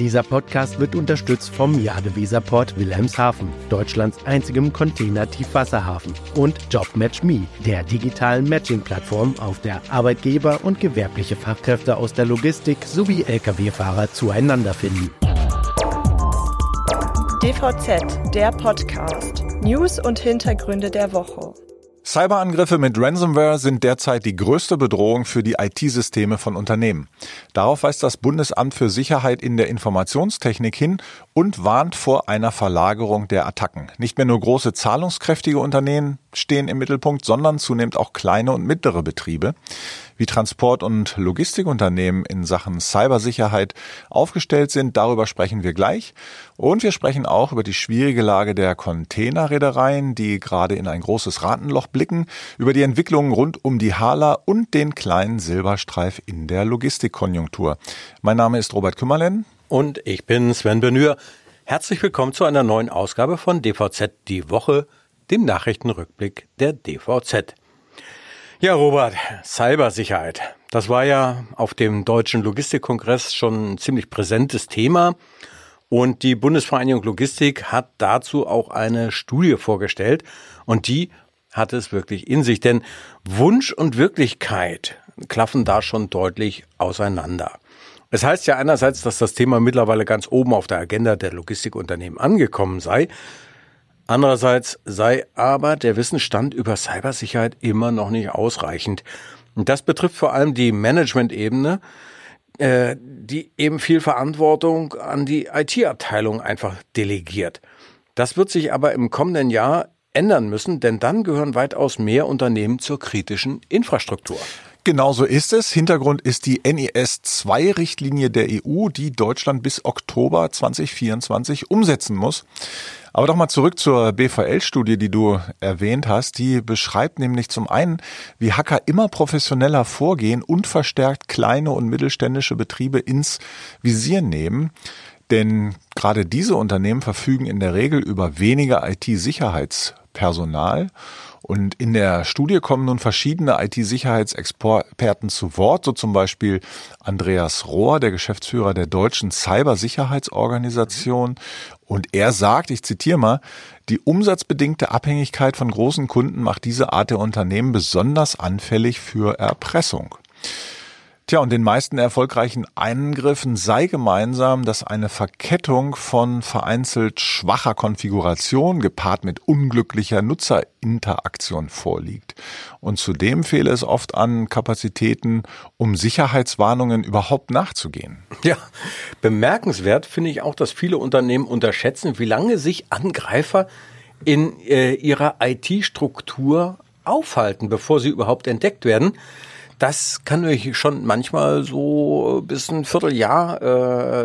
Dieser Podcast wird unterstützt vom Jadeweserport Wilhelmshaven, Deutschlands einzigem Container-Tiefwasserhafen, und JobMatchMe, der digitalen Matching-Plattform, auf der Arbeitgeber und gewerbliche Fachkräfte aus der Logistik sowie Lkw-Fahrer zueinander finden. DVZ, der Podcast. News und Hintergründe der Woche. Cyberangriffe mit Ransomware sind derzeit die größte Bedrohung für die IT-Systeme von Unternehmen. Darauf weist das Bundesamt für Sicherheit in der Informationstechnik hin und warnt vor einer Verlagerung der Attacken. Nicht mehr nur große zahlungskräftige Unternehmen stehen im Mittelpunkt, sondern zunehmend auch kleine und mittlere Betriebe. Wie Transport- und Logistikunternehmen in Sachen Cybersicherheit aufgestellt sind, darüber sprechen wir gleich. Und wir sprechen auch über die schwierige Lage der Containerreedereien, die gerade in ein großes Ratenloch blicken, über die Entwicklungen rund um die Hala und den kleinen Silberstreif in der Logistikkonjunktur. Mein Name ist Robert Kümmerlen. Und ich bin Sven Benür. Herzlich willkommen zu einer neuen Ausgabe von DVZ Die Woche, dem Nachrichtenrückblick der DVZ. Ja, Robert, Cybersicherheit. Das war ja auf dem Deutschen Logistikkongress schon ein ziemlich präsentes Thema. Und die Bundesvereinigung Logistik hat dazu auch eine Studie vorgestellt. Und die hat es wirklich in sich. Denn Wunsch und Wirklichkeit klaffen da schon deutlich auseinander. Es heißt ja einerseits, dass das Thema mittlerweile ganz oben auf der Agenda der Logistikunternehmen angekommen sei. Andererseits sei aber der Wissensstand über Cybersicherheit immer noch nicht ausreichend. Und das betrifft vor allem die Management-Ebene, äh, die eben viel Verantwortung an die IT-Abteilung einfach delegiert. Das wird sich aber im kommenden Jahr ändern müssen, denn dann gehören weitaus mehr Unternehmen zur kritischen Infrastruktur. Genau so ist es. Hintergrund ist die NIS 2 Richtlinie der EU, die Deutschland bis Oktober 2024 umsetzen muss. Aber doch mal zurück zur BVL-Studie, die du erwähnt hast. Die beschreibt nämlich zum einen, wie Hacker immer professioneller vorgehen und verstärkt kleine und mittelständische Betriebe ins Visier nehmen. Denn gerade diese Unternehmen verfügen in der Regel über weniger IT-Sicherheitspersonal und in der Studie kommen nun verschiedene IT-Sicherheitsexperten zu Wort, so zum Beispiel Andreas Rohr, der Geschäftsführer der deutschen Cybersicherheitsorganisation. Und er sagt, ich zitiere mal, die umsatzbedingte Abhängigkeit von großen Kunden macht diese Art der Unternehmen besonders anfällig für Erpressung. Tja, und den meisten erfolgreichen Eingriffen sei gemeinsam, dass eine Verkettung von vereinzelt schwacher Konfiguration gepaart mit unglücklicher Nutzerinteraktion vorliegt. Und zudem fehle es oft an Kapazitäten, um Sicherheitswarnungen überhaupt nachzugehen. Ja, bemerkenswert finde ich auch, dass viele Unternehmen unterschätzen, wie lange sich Angreifer in äh, ihrer IT-Struktur aufhalten, bevor sie überhaupt entdeckt werden das kann natürlich schon manchmal so bis ein Vierteljahr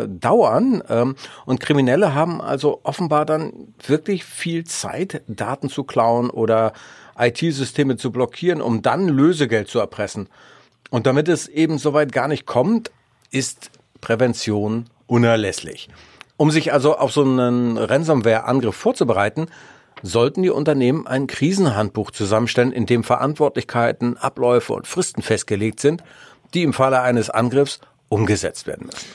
äh, dauern. Ähm, und Kriminelle haben also offenbar dann wirklich viel Zeit, Daten zu klauen oder IT-Systeme zu blockieren, um dann Lösegeld zu erpressen. Und damit es eben soweit gar nicht kommt, ist Prävention unerlässlich. Um sich also auf so einen Ransomware-Angriff vorzubereiten, sollten die Unternehmen ein Krisenhandbuch zusammenstellen, in dem Verantwortlichkeiten, Abläufe und Fristen festgelegt sind, die im Falle eines Angriffs umgesetzt werden müssen.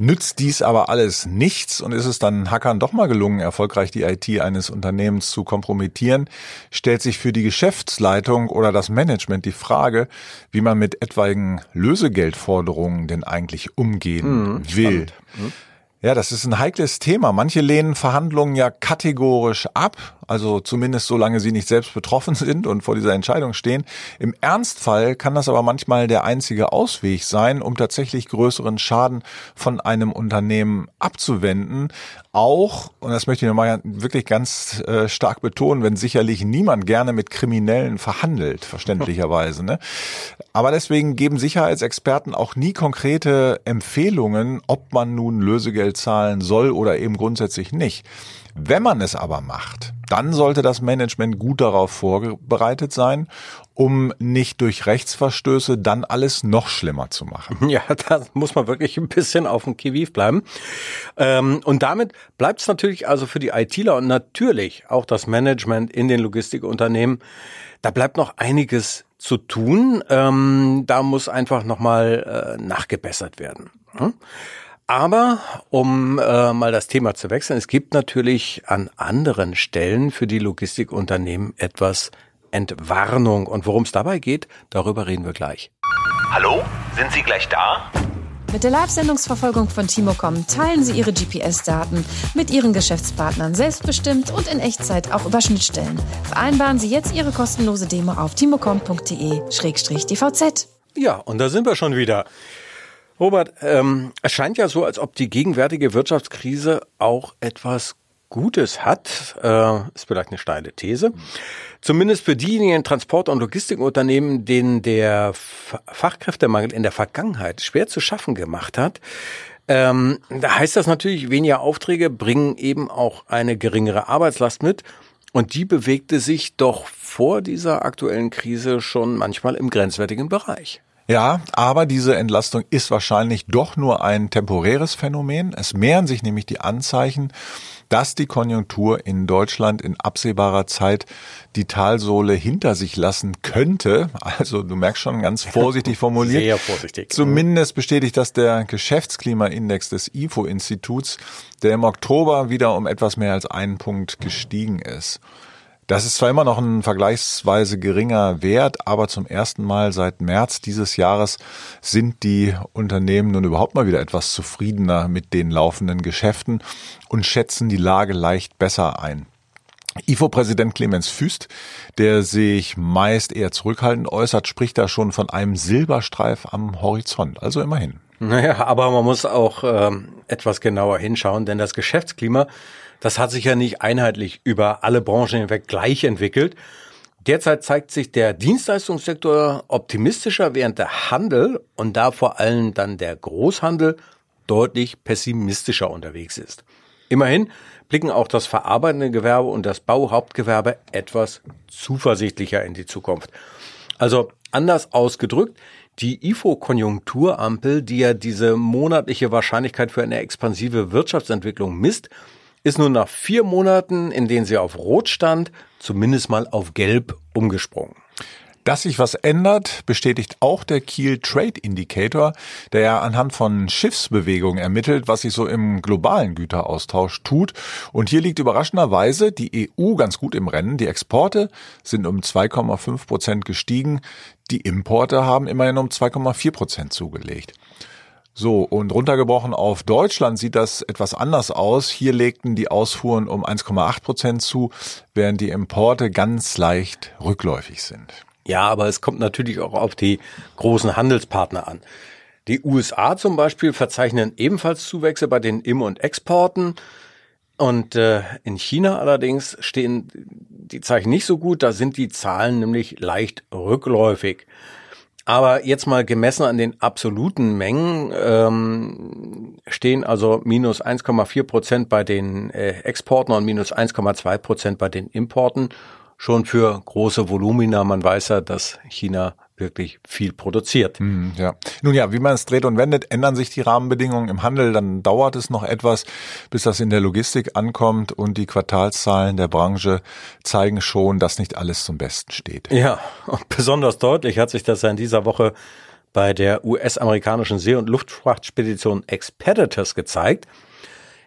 Nützt dies aber alles nichts und ist es dann Hackern doch mal gelungen, erfolgreich die IT eines Unternehmens zu kompromittieren, stellt sich für die Geschäftsleitung oder das Management die Frage, wie man mit etwaigen Lösegeldforderungen denn eigentlich umgehen mhm, will. Mhm. Ja, das ist ein heikles Thema. Manche lehnen Verhandlungen ja kategorisch ab, also zumindest solange sie nicht selbst betroffen sind und vor dieser Entscheidung stehen. Im Ernstfall kann das aber manchmal der einzige Ausweg sein, um tatsächlich größeren Schaden von einem Unternehmen abzuwenden. Auch, und das möchte ich nochmal wirklich ganz äh, stark betonen, wenn sicherlich niemand gerne mit Kriminellen verhandelt, verständlicherweise. Ne? Aber deswegen geben Sicherheitsexperten auch nie konkrete Empfehlungen, ob man nun Lösegeld zahlen soll oder eben grundsätzlich nicht. Wenn man es aber macht, dann sollte das Management gut darauf vorbereitet sein, um nicht durch Rechtsverstöße dann alles noch schlimmer zu machen. Ja, da muss man wirklich ein bisschen auf dem Kiviv bleiben. Ähm, und damit bleibt es natürlich also für die ITler und natürlich auch das Management in den Logistikunternehmen, da bleibt noch einiges zu tun. Ähm, da muss einfach nochmal äh, nachgebessert werden. Aber um äh, mal das Thema zu wechseln, es gibt natürlich an anderen Stellen für die Logistikunternehmen etwas Entwarnung. Und worum es dabei geht, darüber reden wir gleich. Hallo, sind Sie gleich da? Mit der Live-Sendungsverfolgung von Timocom teilen Sie Ihre GPS-Daten mit Ihren Geschäftspartnern selbstbestimmt und in Echtzeit auch über Schnittstellen. Vereinbaren Sie jetzt Ihre kostenlose Demo auf timocom.de-dvz. Ja, und da sind wir schon wieder. Robert, ähm, es scheint ja so, als ob die gegenwärtige Wirtschaftskrise auch etwas Gutes hat. Äh, ist vielleicht eine steile These. Zumindest für diejenigen Transport- und Logistikunternehmen, denen der Fachkräftemangel in der Vergangenheit schwer zu schaffen gemacht hat. Ähm, da heißt das natürlich, weniger Aufträge bringen eben auch eine geringere Arbeitslast mit. Und die bewegte sich doch vor dieser aktuellen Krise schon manchmal im grenzwertigen Bereich. Ja, aber diese Entlastung ist wahrscheinlich doch nur ein temporäres Phänomen. Es mehren sich nämlich die Anzeichen, dass die Konjunktur in Deutschland in absehbarer Zeit die Talsohle hinter sich lassen könnte. Also du merkst schon ganz vorsichtig formuliert. Sehr vorsichtig. Zumindest bestätigt das der Geschäftsklimaindex des IFO-Instituts, der im Oktober wieder um etwas mehr als einen Punkt gestiegen ist. Das ist zwar immer noch ein vergleichsweise geringer Wert, aber zum ersten Mal seit März dieses Jahres sind die Unternehmen nun überhaupt mal wieder etwas zufriedener mit den laufenden Geschäften und schätzen die Lage leicht besser ein. IFO-Präsident Clemens Füst, der sich meist eher zurückhaltend äußert, spricht da schon von einem Silberstreif am Horizont. Also immerhin. Naja, aber man muss auch ähm, etwas genauer hinschauen, denn das Geschäftsklima das hat sich ja nicht einheitlich über alle Branchen hinweg gleich entwickelt. Derzeit zeigt sich der Dienstleistungssektor optimistischer, während der Handel und da vor allem dann der Großhandel deutlich pessimistischer unterwegs ist. Immerhin blicken auch das verarbeitende Gewerbe und das Bauhauptgewerbe etwas zuversichtlicher in die Zukunft. Also anders ausgedrückt, die IFO-Konjunkturampel, die ja diese monatliche Wahrscheinlichkeit für eine expansive Wirtschaftsentwicklung misst, ist nun nach vier Monaten, in denen sie auf Rot stand, zumindest mal auf Gelb umgesprungen. Dass sich was ändert, bestätigt auch der Kiel Trade Indicator, der ja anhand von Schiffsbewegungen ermittelt, was sich so im globalen Güteraustausch tut. Und hier liegt überraschenderweise die EU ganz gut im Rennen. Die Exporte sind um 2,5 Prozent gestiegen. Die Importe haben immerhin um 2,4 Prozent zugelegt. So, und runtergebrochen auf Deutschland sieht das etwas anders aus. Hier legten die Ausfuhren um 1,8 Prozent zu, während die Importe ganz leicht rückläufig sind. Ja, aber es kommt natürlich auch auf die großen Handelspartner an. Die USA zum Beispiel verzeichnen ebenfalls Zuwächse bei den Im- und Exporten. Und äh, in China allerdings stehen die Zeichen nicht so gut. Da sind die Zahlen nämlich leicht rückläufig. Aber jetzt mal gemessen an den absoluten Mengen ähm, stehen also minus 1,4 Prozent bei den äh, Exporten und minus 1,2 Prozent bei den Importen schon für große Volumina. Man weiß ja, dass China wirklich viel produziert. Hm, ja. Nun ja, wie man es dreht und wendet, ändern sich die Rahmenbedingungen im Handel. Dann dauert es noch etwas, bis das in der Logistik ankommt und die Quartalszahlen der Branche zeigen schon, dass nicht alles zum Besten steht. Ja, und besonders deutlich hat sich das ja in dieser Woche bei der US-amerikanischen See- und Luftfrachtspedition Expeditors gezeigt.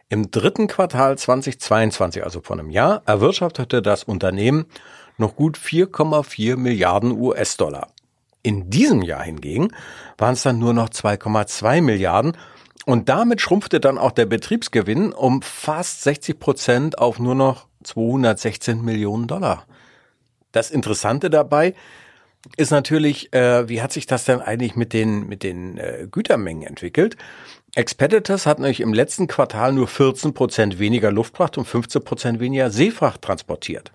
Im dritten Quartal 2022, also vor einem Jahr, erwirtschaftete das Unternehmen noch gut 4,4 Milliarden US-Dollar. In diesem Jahr hingegen waren es dann nur noch 2,2 Milliarden und damit schrumpfte dann auch der Betriebsgewinn um fast 60 Prozent auf nur noch 216 Millionen Dollar. Das Interessante dabei ist natürlich, äh, wie hat sich das denn eigentlich mit den, mit den äh, Gütermengen entwickelt? Expeditors hat nämlich im letzten Quartal nur 14 Prozent weniger Luftfracht und 15 Prozent weniger Seefracht transportiert.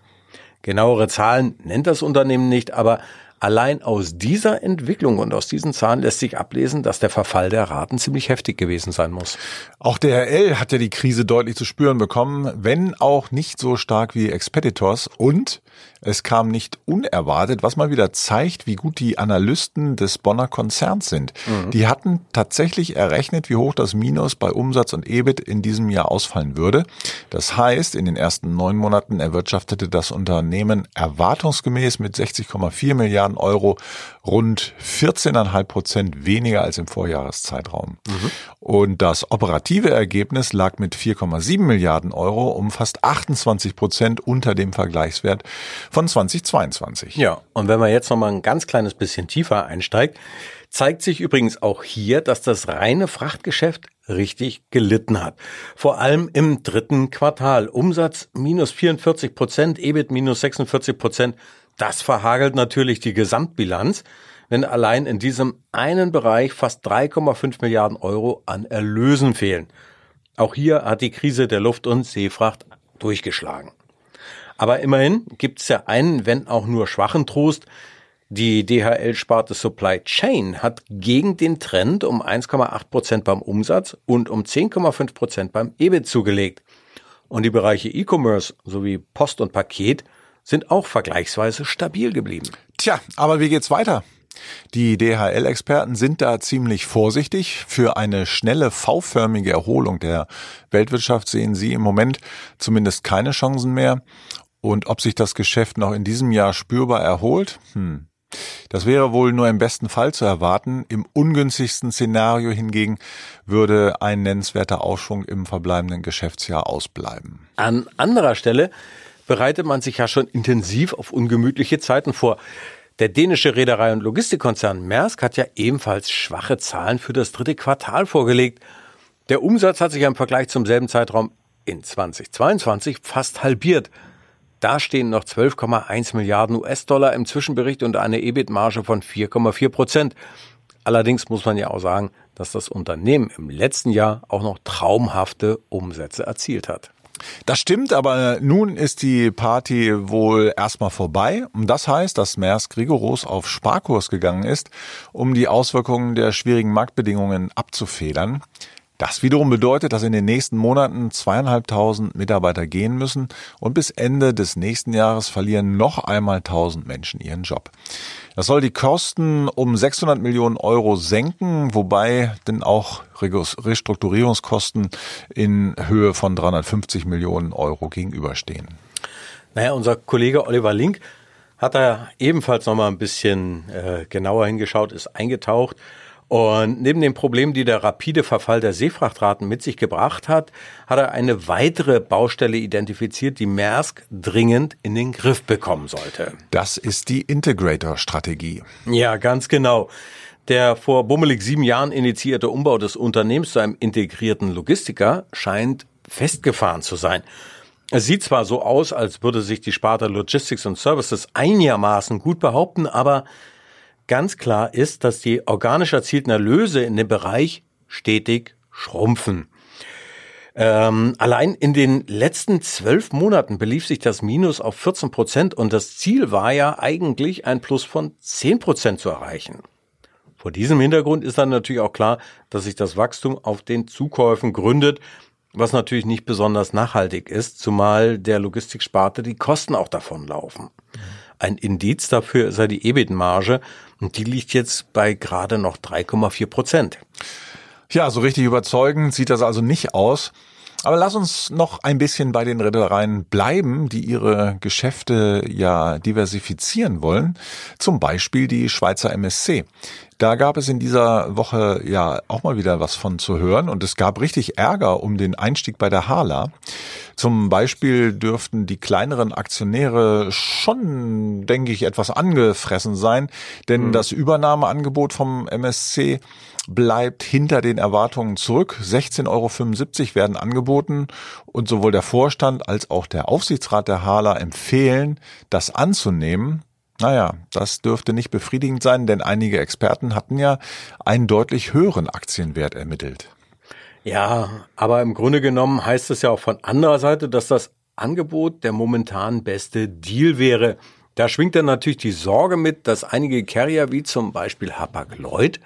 Genauere Zahlen nennt das Unternehmen nicht, aber Allein aus dieser Entwicklung und aus diesen Zahlen lässt sich ablesen, dass der Verfall der Raten ziemlich heftig gewesen sein muss. Auch der DHL hat ja die Krise deutlich zu spüren bekommen, wenn auch nicht so stark wie Expeditors und es kam nicht unerwartet, was mal wieder zeigt, wie gut die Analysten des Bonner Konzerns sind. Mhm. Die hatten tatsächlich errechnet, wie hoch das Minus bei Umsatz und EBIT in diesem Jahr ausfallen würde. Das heißt, in den ersten neun Monaten erwirtschaftete das Unternehmen erwartungsgemäß mit 60,4 Milliarden Euro rund 14,5 Prozent weniger als im Vorjahreszeitraum. Mhm. Und das operative Ergebnis lag mit 4,7 Milliarden Euro um fast 28 Prozent unter dem Vergleichswert von 2022. Ja, und wenn man jetzt noch mal ein ganz kleines bisschen tiefer einsteigt, zeigt sich übrigens auch hier, dass das reine Frachtgeschäft richtig gelitten hat. Vor allem im dritten Quartal. Umsatz minus 44 Prozent, EBIT minus 46 Prozent. Das verhagelt natürlich die Gesamtbilanz, wenn allein in diesem einen Bereich fast 3,5 Milliarden Euro an Erlösen fehlen. Auch hier hat die Krise der Luft- und Seefracht durchgeschlagen. Aber immerhin gibt es ja einen, wenn auch nur schwachen Trost. Die DHL-Sparte Supply Chain hat gegen den Trend um 1,8 Prozent beim Umsatz und um 10,5 Prozent beim EBIT zugelegt. Und die Bereiche E-Commerce sowie Post und Paket sind auch vergleichsweise stabil geblieben. Tja, aber wie geht's weiter? Die DHL-Experten sind da ziemlich vorsichtig. Für eine schnelle V-förmige Erholung der Weltwirtschaft sehen sie im Moment zumindest keine Chancen mehr. Und ob sich das Geschäft noch in diesem Jahr spürbar erholt? Hm. Das wäre wohl nur im besten Fall zu erwarten. Im ungünstigsten Szenario hingegen würde ein nennenswerter Aufschwung im verbleibenden Geschäftsjahr ausbleiben. An anderer Stelle bereitet man sich ja schon intensiv auf ungemütliche Zeiten vor. Der dänische Reederei- und Logistikkonzern Maersk hat ja ebenfalls schwache Zahlen für das dritte Quartal vorgelegt. Der Umsatz hat sich im Vergleich zum selben Zeitraum in 2022 fast halbiert. Da stehen noch 12,1 Milliarden US-Dollar im Zwischenbericht und eine EBIT-Marge von 4,4 Prozent. Allerdings muss man ja auch sagen, dass das Unternehmen im letzten Jahr auch noch traumhafte Umsätze erzielt hat. Das stimmt, aber nun ist die Party wohl erstmal vorbei. Und das heißt, dass Maersk rigoros auf Sparkurs gegangen ist, um die Auswirkungen der schwierigen Marktbedingungen abzufedern. Das wiederum bedeutet, dass in den nächsten Monaten zweieinhalbtausend Mitarbeiter gehen müssen und bis Ende des nächsten Jahres verlieren noch einmal tausend Menschen ihren Job. Das soll die Kosten um 600 Millionen Euro senken, wobei denn auch Restrukturierungskosten in Höhe von 350 Millionen Euro gegenüberstehen. Naja, unser Kollege Oliver Link hat da ebenfalls noch mal ein bisschen äh, genauer hingeschaut, ist eingetaucht und neben den Problemen, die der rapide Verfall der Seefrachtraten mit sich gebracht hat, hat er eine weitere Baustelle identifiziert, die Maersk dringend in den Griff bekommen sollte. Das ist die Integrator-Strategie. Ja, ganz genau. Der vor bummelig sieben Jahren initiierte Umbau des Unternehmens zu einem integrierten Logistiker scheint festgefahren zu sein. Es sieht zwar so aus, als würde sich die Sparte Logistics und Services einigermaßen gut behaupten, aber Ganz klar ist, dass die organisch erzielten Erlöse in dem Bereich stetig schrumpfen. Ähm, allein in den letzten zwölf Monaten belief sich das Minus auf 14 Prozent und das Ziel war ja eigentlich ein Plus von 10 Prozent zu erreichen. Vor diesem Hintergrund ist dann natürlich auch klar, dass sich das Wachstum auf den Zukäufen gründet, was natürlich nicht besonders nachhaltig ist, zumal der Logistiksparte die Kosten auch davonlaufen. Ein Indiz dafür ja die EBIT-Marge und die liegt jetzt bei gerade noch 3,4 Prozent. Ja, so richtig überzeugend sieht das also nicht aus. Aber lass uns noch ein bisschen bei den Reedereien bleiben, die ihre Geschäfte ja diversifizieren wollen. Zum Beispiel die Schweizer MSC. Da gab es in dieser Woche ja auch mal wieder was von zu hören und es gab richtig Ärger um den Einstieg bei der Hala. Zum Beispiel dürften die kleineren Aktionäre schon, denke ich, etwas angefressen sein, denn mhm. das Übernahmeangebot vom MSC bleibt hinter den Erwartungen zurück. 16,75 Euro werden angeboten und sowohl der Vorstand als auch der Aufsichtsrat der Hala empfehlen, das anzunehmen. Naja, das dürfte nicht befriedigend sein, denn einige Experten hatten ja einen deutlich höheren Aktienwert ermittelt. Ja, aber im Grunde genommen heißt es ja auch von anderer Seite, dass das Angebot der momentan beste Deal wäre. Da schwingt dann natürlich die Sorge mit, dass einige Carrier wie zum Beispiel Hapag-Lloyd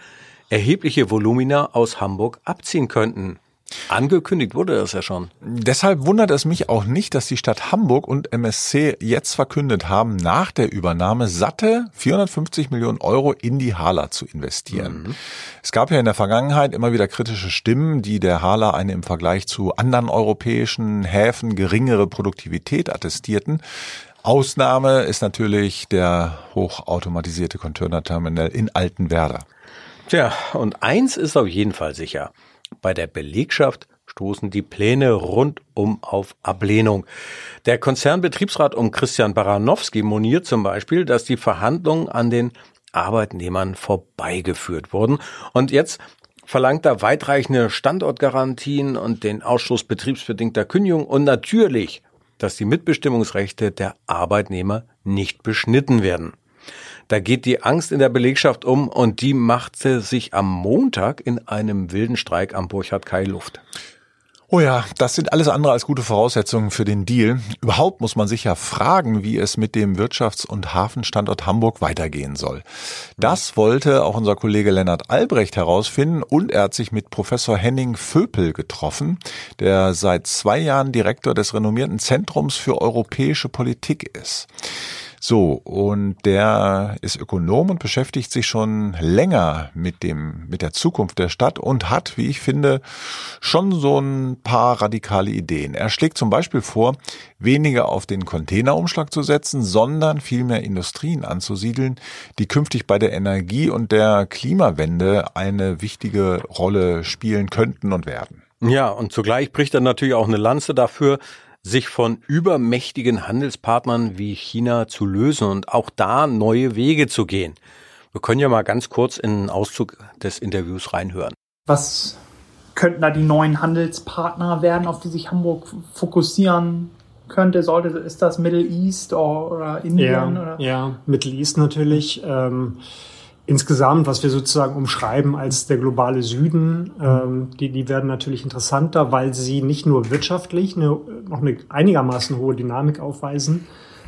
erhebliche Volumina aus Hamburg abziehen könnten. Angekündigt wurde das ja schon. Deshalb wundert es mich auch nicht, dass die Stadt Hamburg und MSC jetzt verkündet haben, nach der Übernahme satte 450 Millionen Euro in die Hala zu investieren. Mhm. Es gab ja in der Vergangenheit immer wieder kritische Stimmen, die der Hala eine im Vergleich zu anderen europäischen Häfen geringere Produktivität attestierten. Ausnahme ist natürlich der hochautomatisierte Containerterminal in Altenwerder. Tja, und eins ist auf jeden Fall sicher. Bei der Belegschaft stoßen die Pläne rundum auf Ablehnung. Der Konzernbetriebsrat um Christian Baranowski moniert zum Beispiel, dass die Verhandlungen an den Arbeitnehmern vorbeigeführt wurden. Und jetzt verlangt er weitreichende Standortgarantien und den Ausschluss betriebsbedingter Kündigung und natürlich, dass die Mitbestimmungsrechte der Arbeitnehmer nicht beschnitten werden. Da geht die Angst in der Belegschaft um und die machte sich am Montag in einem wilden Streik am Burchard Kai Luft. Oh ja, das sind alles andere als gute Voraussetzungen für den Deal. Überhaupt muss man sich ja fragen, wie es mit dem Wirtschafts- und Hafenstandort Hamburg weitergehen soll. Das wollte auch unser Kollege Lennart Albrecht herausfinden und er hat sich mit Professor Henning Vöpel getroffen, der seit zwei Jahren Direktor des renommierten Zentrums für europäische Politik ist. So, und der ist Ökonom und beschäftigt sich schon länger mit dem, mit der Zukunft der Stadt und hat, wie ich finde, schon so ein paar radikale Ideen. Er schlägt zum Beispiel vor, weniger auf den Containerumschlag zu setzen, sondern vielmehr Industrien anzusiedeln, die künftig bei der Energie- und der Klimawende eine wichtige Rolle spielen könnten und werden. Ja, und zugleich bricht er natürlich auch eine Lanze dafür, sich von übermächtigen Handelspartnern wie China zu lösen und auch da neue Wege zu gehen. Wir können ja mal ganz kurz in einen Auszug des Interviews reinhören. Was könnten da die neuen Handelspartner werden, auf die sich Hamburg fokussieren könnte? Sollte, ist das Middle East oder Indien? Ja, oder? ja Middle East natürlich. Ähm, insgesamt, was wir sozusagen umschreiben als der globale Süden, ähm, die, die werden natürlich interessanter, weil sie nicht nur wirtschaftlich eine, noch eine einigermaßen hohe Dynamik aufweisen,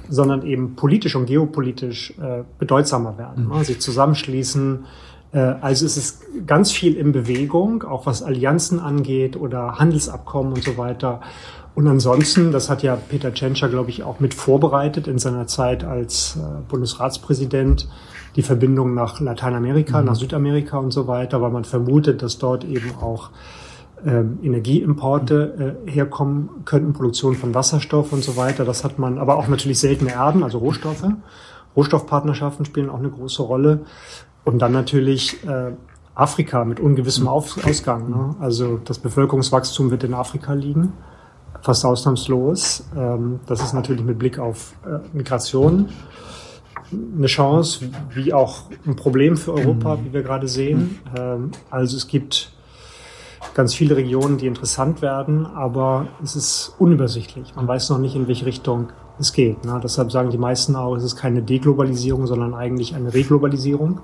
sondern eben politisch und geopolitisch äh, bedeutsamer werden, mhm. ne? sich zusammenschließen. Äh, also es ist ganz viel in Bewegung, auch was Allianzen angeht oder Handelsabkommen und so weiter. Und ansonsten, das hat ja Peter Tschentscher, glaube ich, auch mit vorbereitet in seiner Zeit als äh, Bundesratspräsident, die Verbindung nach Lateinamerika, mhm. nach Südamerika und so weiter, weil man vermutet, dass dort eben auch ähm, Energieimporte äh, herkommen könnten, Produktion von Wasserstoff und so weiter. Das hat man, aber auch natürlich seltene Erden, also Rohstoffe. Rohstoffpartnerschaften spielen auch eine große Rolle. Und dann natürlich äh, Afrika mit ungewissem Auf Ausgang. Ne? Also das Bevölkerungswachstum wird in Afrika liegen, fast ausnahmslos. Ähm, das ist natürlich mit Blick auf äh, Migration eine Chance, wie auch ein Problem für Europa, wie wir gerade sehen. Ähm, also es gibt ganz viele Regionen, die interessant werden, aber es ist unübersichtlich. Man weiß noch nicht, in welche Richtung es geht. Ne? Deshalb sagen die meisten auch, es ist keine Deglobalisierung, sondern eigentlich eine Reglobalisierung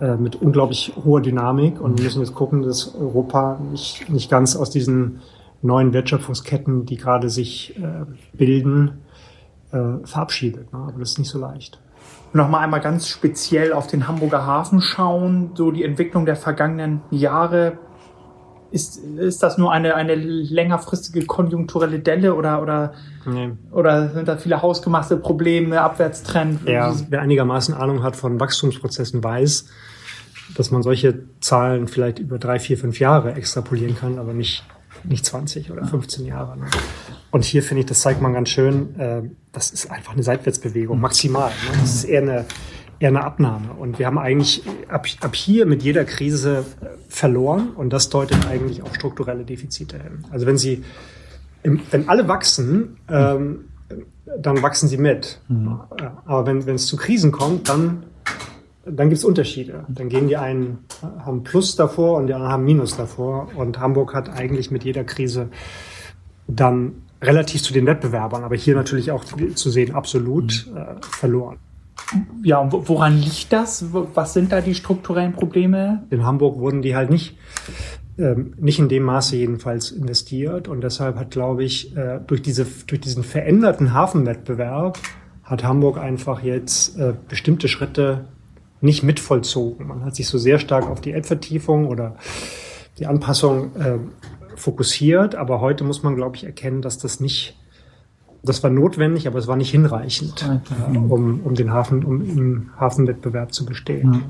äh, mit unglaublich hoher Dynamik. Und wir müssen jetzt gucken, dass Europa nicht, nicht ganz aus diesen neuen Wertschöpfungsketten, die gerade sich äh, bilden, äh, verabschiedet. Ne? Aber das ist nicht so leicht nochmal einmal ganz speziell auf den Hamburger Hafen schauen, so die Entwicklung der vergangenen Jahre. Ist, ist das nur eine, eine längerfristige konjunkturelle Delle oder, oder, nee. oder sind da viele hausgemachte Probleme, Abwärtstrend? Ja, wer einigermaßen Ahnung hat von Wachstumsprozessen weiß, dass man solche Zahlen vielleicht über drei, vier, fünf Jahre extrapolieren kann, aber nicht, nicht 20 oder 15 Jahre. Ne? Und hier finde ich, das zeigt man ganz schön, äh, das ist einfach eine Seitwärtsbewegung, maximal. Ne? Das ist eher eine, eher eine Abnahme. Und wir haben eigentlich ab, ab hier mit jeder Krise äh, verloren und das deutet eigentlich auch strukturelle Defizite hin. Also wenn Sie, wenn alle wachsen, ähm, dann wachsen sie mit. Mhm. Aber wenn, wenn es zu Krisen kommt, dann, dann gibt es Unterschiede. Dann gehen die einen, haben Plus davor und die anderen haben Minus davor. Und Hamburg hat eigentlich mit jeder Krise dann relativ zu den Wettbewerbern, aber hier natürlich auch zu sehen, absolut mhm. äh, verloren. Ja, und woran liegt das? Was sind da die strukturellen Probleme? In Hamburg wurden die halt nicht, ähm, nicht in dem Maße jedenfalls investiert und deshalb hat, glaube ich, äh, durch, diese, durch diesen veränderten Hafenwettbewerb hat Hamburg einfach jetzt äh, bestimmte Schritte nicht mitvollzogen. Man hat sich so sehr stark auf die App-Vertiefung oder die Anpassung äh, fokussiert, aber heute muss man, glaube ich, erkennen, dass das nicht, das war notwendig, aber es war nicht hinreichend, äh, um, um den Hafen, um im Hafenwettbewerb zu bestehen. Ja,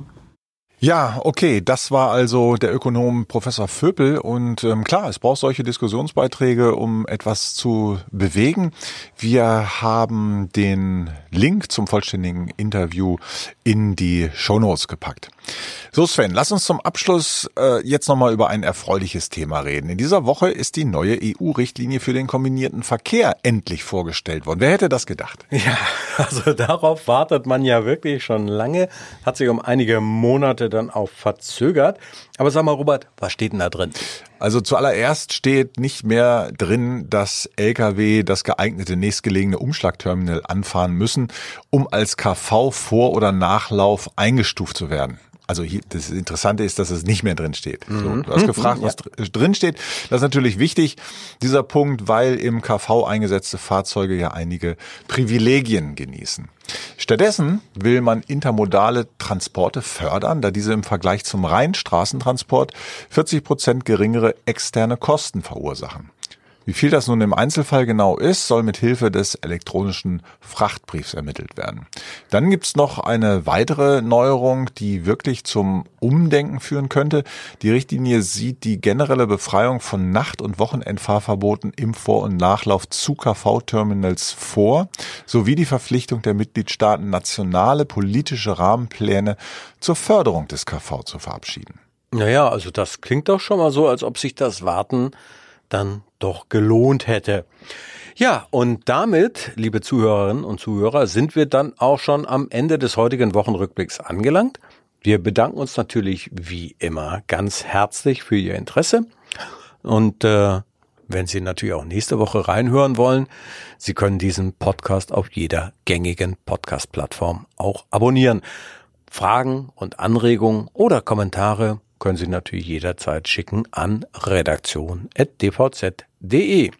okay, das war also der Ökonom Professor Vöpel und ähm, klar, es braucht solche Diskussionsbeiträge, um etwas zu bewegen. Wir haben den Link zum vollständigen Interview in die Shownotes gepackt. So Sven, lass uns zum Abschluss äh, jetzt nochmal über ein erfreuliches Thema reden. In dieser Woche ist die neue EU-Richtlinie für den kombinierten Verkehr endlich vorgestellt worden. Wer hätte das gedacht? Ja, also darauf wartet man ja wirklich schon lange, hat sich um einige Monate dann auch verzögert. Aber sag mal, Robert, was steht denn da drin? Also zuallererst steht nicht mehr drin, dass Lkw das geeignete nächstgelegene Umschlagterminal anfahren müssen, um als KV Vor- oder Nachlauf eingestuft zu werden. Also hier, das Interessante ist, dass es nicht mehr drin steht. Mhm. So, du hast gefragt, was ja. drin steht. Das ist natürlich wichtig, dieser Punkt, weil im KV eingesetzte Fahrzeuge ja einige Privilegien genießen. Stattdessen will man intermodale Transporte fördern, da diese im Vergleich zum reinen Straßentransport 40 Prozent geringere externe Kosten verursachen. Wie viel das nun im Einzelfall genau ist, soll mit Hilfe des elektronischen Frachtbriefs ermittelt werden. Dann gibt's noch eine weitere Neuerung, die wirklich zum Umdenken führen könnte. Die Richtlinie sieht die generelle Befreiung von Nacht- und Wochenendfahrverboten im Vor- und Nachlauf zu KV-Terminals vor, sowie die Verpflichtung der Mitgliedstaaten, nationale politische Rahmenpläne zur Förderung des KV zu verabschieden. Naja, also das klingt doch schon mal so, als ob sich das Warten dann doch gelohnt hätte. Ja, und damit, liebe Zuhörerinnen und Zuhörer, sind wir dann auch schon am Ende des heutigen Wochenrückblicks angelangt. Wir bedanken uns natürlich wie immer ganz herzlich für Ihr Interesse. Und äh, wenn Sie natürlich auch nächste Woche reinhören wollen, Sie können diesen Podcast auf jeder gängigen Podcast-Plattform auch abonnieren. Fragen und Anregungen oder Kommentare können Sie natürlich jederzeit schicken an redaktion.dvz.de.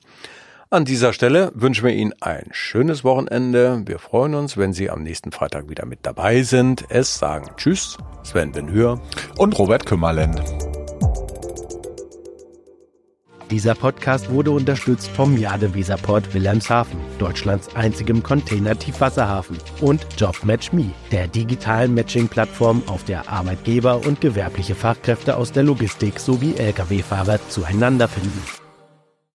An dieser Stelle wünschen wir Ihnen ein schönes Wochenende. Wir freuen uns, wenn Sie am nächsten Freitag wieder mit dabei sind. Es sagen Tschüss, Sven Benhür und Robert Kümmerlen. Dieser Podcast wurde unterstützt vom Jade-Weserport Wilhelmshaven, Deutschlands einzigem Container-Tiefwasserhafen, und JobMatchMe, der digitalen Matching-Plattform, auf der Arbeitgeber und gewerbliche Fachkräfte aus der Logistik sowie Lkw-Fahrer zueinander finden.